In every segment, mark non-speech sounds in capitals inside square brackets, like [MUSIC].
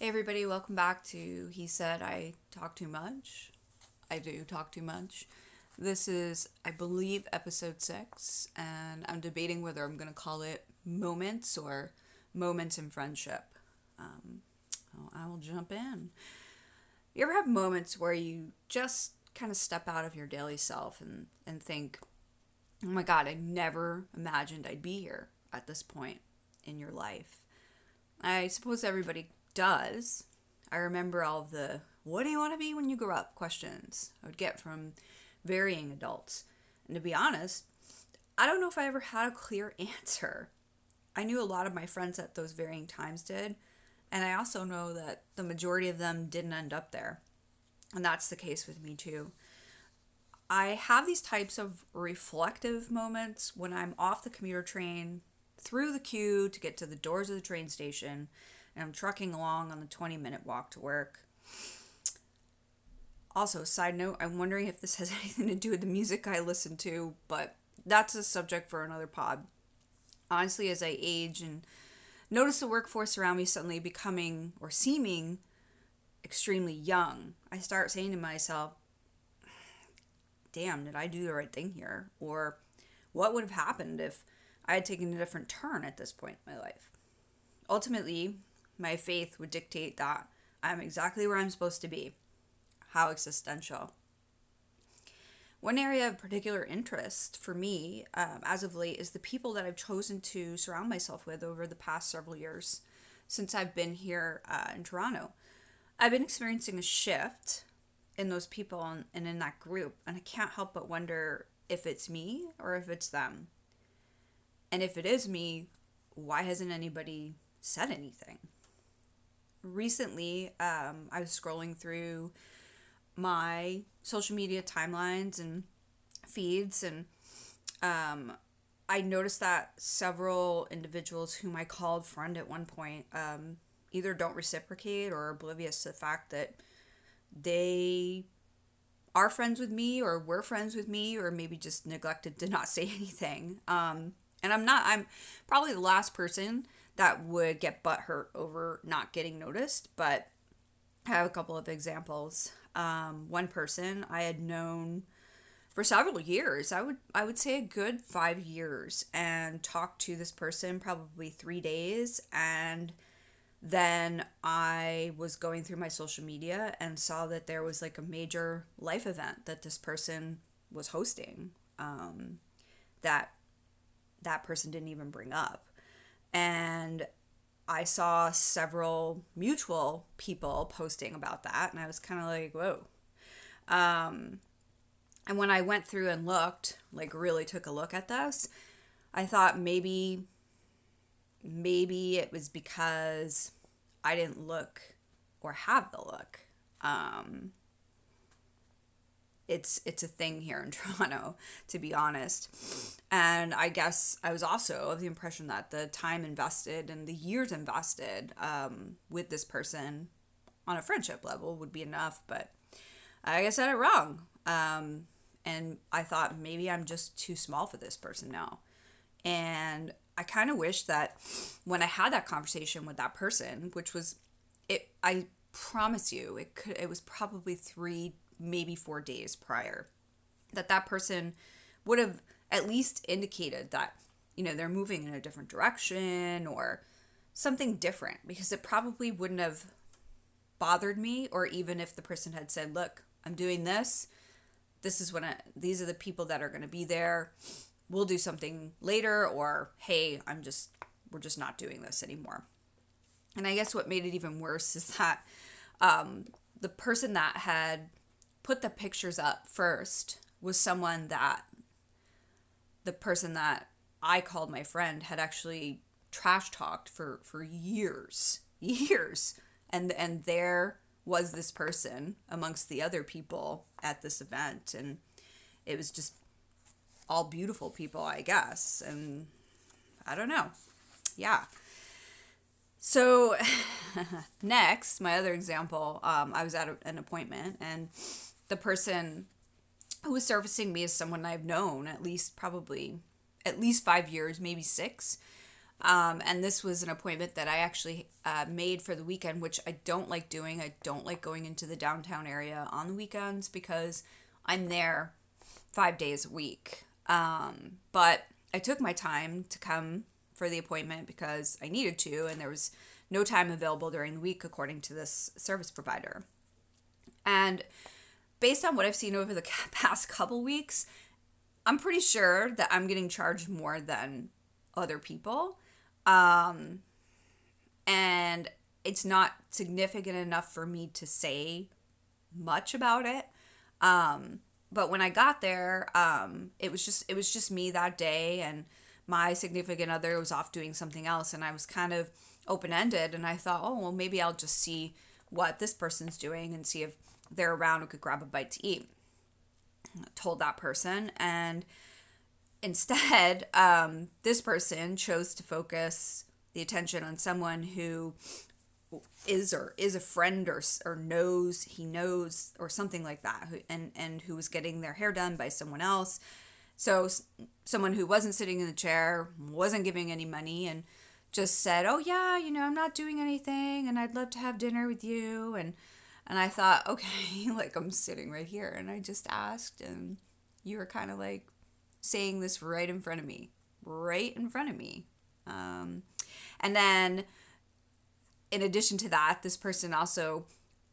Hey, everybody, welcome back to He Said I Talk Too Much. I do talk too much. This is, I believe, episode six, and I'm debating whether I'm going to call it Moments or Moments in Friendship. Um, oh, I will jump in. You ever have moments where you just kind of step out of your daily self and, and think, oh my God, I never imagined I'd be here at this point in your life? I suppose everybody does. I remember all the what do you want to be when you grow up questions I would get from varying adults. And to be honest, I don't know if I ever had a clear [LAUGHS] answer. I knew a lot of my friends at those varying times did, and I also know that the majority of them didn't end up there. And that's the case with me too. I have these types of reflective moments when I'm off the commuter train through the queue to get to the doors of the train station and I'm trucking along on the 20 minute walk to work. Also, side note, I'm wondering if this has [LAUGHS] anything to do with the music I listen to, but that's a subject for another pod. Honestly, as I age and notice the workforce around me suddenly becoming or seeming extremely young, I start saying to myself, damn, did I do the right thing here? Or what would have happened if I had taken a different turn at this point in my life? Ultimately, my faith would dictate that I'm exactly where I'm supposed to be. How existential. One area of particular interest for me um, as of late is the people that I've chosen to surround myself with over the past several years since I've been here uh, in Toronto. I've been experiencing a shift in those people and, and in that group, and I can't help but wonder if it's me or if it's them. And if it is me, why hasn't anybody said anything? Recently um, I was scrolling through my social media timelines and feeds and um, I noticed that several individuals whom I called friend at one point um, either don't reciprocate or are oblivious to the fact that they are friends with me or were friends with me or maybe just neglected to not [LAUGHS] say anything. Um, and I'm not, I'm probably the last person that would get butt hurt over not getting noticed. But I have a couple of examples. Um, one person I had known for several years. I would I would say a good five years, and talked to this person probably three days, and then I was going through my social media and saw that there was like a major life event that this person was hosting. Um, that that person didn't even bring up and I saw several mutual people posting about that, and I was kind of like, whoa. Um, and when I went through and looked, like really took a look at this, I thought maybe, maybe it was because I didn't look or have the look. Um, it's it's a thing here in [LAUGHS] Toronto, to be honest. And I guess I was also of the impression that the time invested and the years invested um, with this person on a friendship level would be enough, but I guess I got it wrong. Um, and I thought maybe I'm just too small for this person now. And I kind of wish that when I had that conversation with that person, which was it, I promise you, it could, it was probably three maybe four days prior, that that person would have at least indicated that, you know, they're moving in a different direction or something different because it probably wouldn't have bothered me or even if the person had said, look, I'm doing this. This is when I, these are the people that are going to be there. We'll do something later or hey, I'm just we're just not doing this anymore. And I guess what made it even worse is that um, the person that had put the pictures up first was someone that the person that I called my friend had actually trash talked for for years, [LAUGHS] years, and and there was this person amongst the other people at this event, and it was just all beautiful people, I guess, and I don't know, yeah. So [LAUGHS] next, my other example, um, I was at a, an appointment and the person who was servicing me is someone I've known at least probably at least five years, maybe six. Um, and this was an appointment that I actually uh, made for the weekend, which I don't like doing. I don't like going into the downtown area on the weekends because I'm there five days a week. Um, but I took my time to come for the appointment because I needed to, and there was no time available during the week, according to this service provider. And based on what I've seen over the [LAUGHS] past couple weeks, I'm pretty sure that I'm getting charged more than other people. Um, and it's not significant enough for me to say much about it. Um, but when I got there, um, it was just it was just me that day, and my significant other was off doing something else, and I was kind of open ended, and I thought, oh well, maybe I'll just see what this person's doing and see if they're around and could grab a bite to eat. I told that person, and instead, [LAUGHS] um, this person chose to focus the attention on someone who is or is a friend or or knows he knows or something like that who, and and who was getting their hair done by someone else so someone who wasn't sitting in the chair wasn't giving any money and just said oh yeah you know i'm not doing anything and i'd love to have dinner with you and and i thought [LAUGHS] okay like i'm sitting right here and i just asked and you were kind of like saying this right in front of me right in front of me. Um, and then in addition to that, this person also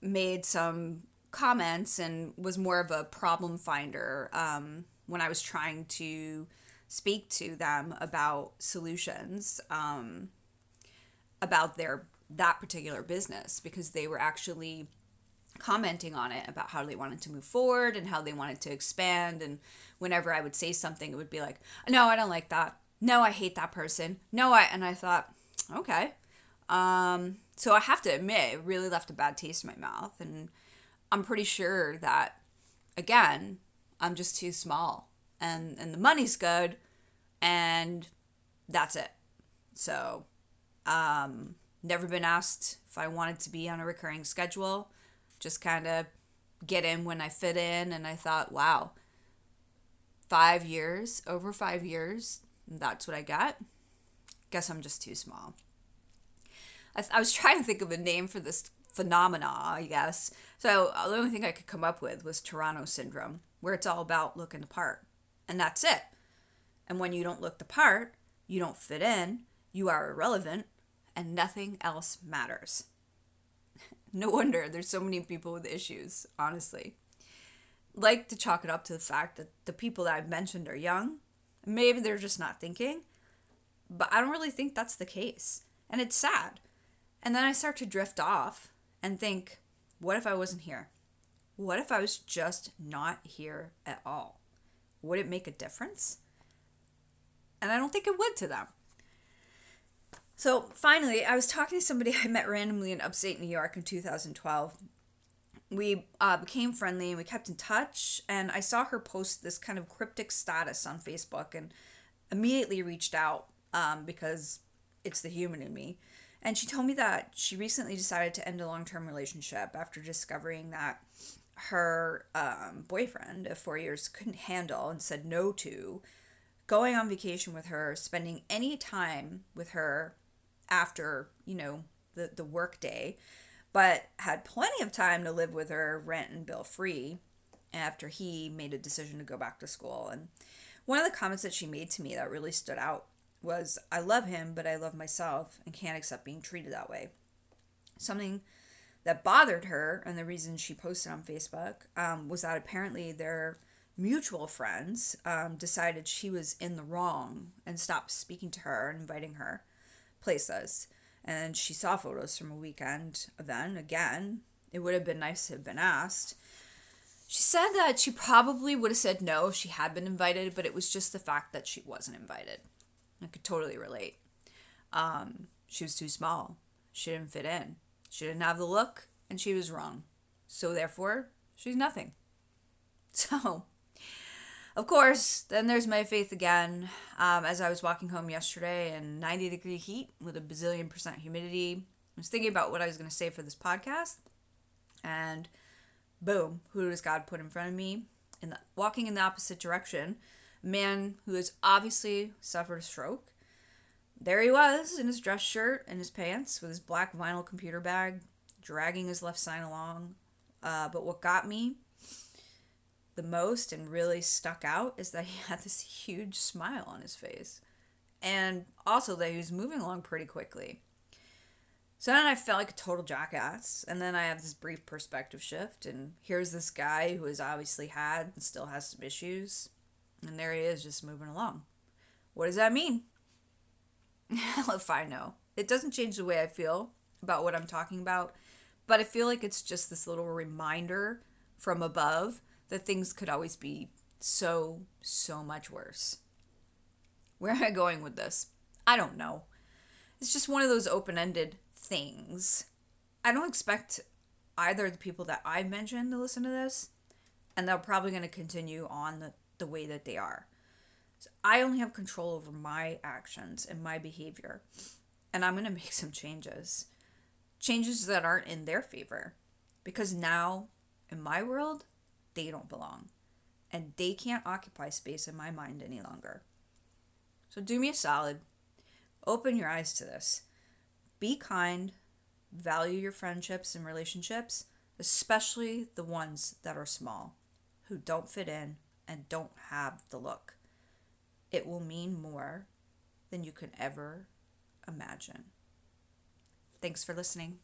made some comments and was more of a problem finder um, when I was trying to speak to them about solutions um, about their that particular business because they were actually commenting on it about how they wanted to move forward and how they wanted to expand and whenever I would say something it would be like no I don't like that no I hate that person no I and I thought okay um, so I have to admit, it really left a bad taste in my mouth. And I'm pretty sure that, again, I'm just too small. And, and the money's good, and that's it. So, um, never been asked if I wanted to be on a recurring schedule. Just kind of get in when I fit in. And I thought, wow, five years, over five years, that's what I got. Guess I'm just too small. I, I was [LAUGHS] trying to think of a name for this phenomena, I guess. So the only thing I could come up with was Toronto syndrome, where it's all about looking the part, and that's it. And when you don't look the part, you don't fit in, you are irrelevant, and nothing else matters. [LAUGHS] no wonder there's so many people with issues, honestly. Like to chalk it up to the fact that the people that I've mentioned are young. Maybe they're just not thinking, but I don't really think that's the case. And it's sad and then I start to drift off and think, what if I wasn't here? What if I was just not here at all? Would it make a difference? And I don't think it would to them. So finally, I was talking to somebody [LAUGHS] I met randomly in upstate New York in 2012. We uh, became friendly and we kept in touch. And I saw her post this kind of cryptic status on Facebook and immediately reached out um, because it's the human in me. And she told me that she recently decided to end a long term relationship after discovering that her um, boyfriend of four years couldn't handle and said no to going on vacation with her, spending any time with her after, you know, the, the work day, but had plenty of time to live with her rent and bill free after he made a decision to go back to school. And one of the comments that she made to me that really stood out was I love him, but I love myself and can't accept being treated that way. Something that bothered her, and the reason she posted on Facebook, um, was that apparently their mutual friends um, decided she was in the wrong and stopped speaking to her and inviting her places. And she saw photos from a weekend event. Again, it would have been nice to have been asked. She said that she probably would have said no if she had been invited, but it was just the fact that she wasn't invited. I could totally relate. Um, she was too small. She didn't fit in. She didn't have the look, and she was wrong. So therefore, she's nothing. [LAUGHS] So, of course, then there's my faith again. Um, as I was walking home yesterday in 90 degree heat with a bazillion percent humidity, I was thinking about what I was going to say for this podcast, and boom, who does God put in front of me? In the, walking in the opposite direction a man who has obviously suffered a stroke, there he was in his dress shirt and his pants with his black vinyl computer bag, dragging his left sign along. Uh, but what got me the most and really stuck out is that he [LAUGHS] had this huge smile on his face. And also that he was moving along pretty quickly. So then I felt like a total jackass. And then I have this brief perspective shift. And here's this guy who has obviously had and still has some issues. And there he is just moving along. What does that mean? [LAUGHS] if I know. It doesn't change the way I feel about what I'm talking about, but I feel like it's just this little reminder from above that things could always be so, so much worse. Where am I going with this? I don't know. It's just one of those open ended things. I don't expect either the people that I mentioned to listen to this, and they're probably going to continue on the, the way that they are. So I only have control over my actions and my behavior. And I'm going [LAUGHS] to make some changes. Changes that aren't in their favor. Because now, in my world, they don't belong. And they can't occupy space in my mind any longer. So do me a solid. Open your eyes to this. Be kind. Value your friendships and relationships, especially the ones that are small, who don't fit in and don't have the look it will mean more than you could ever imagine. Thanks for listening.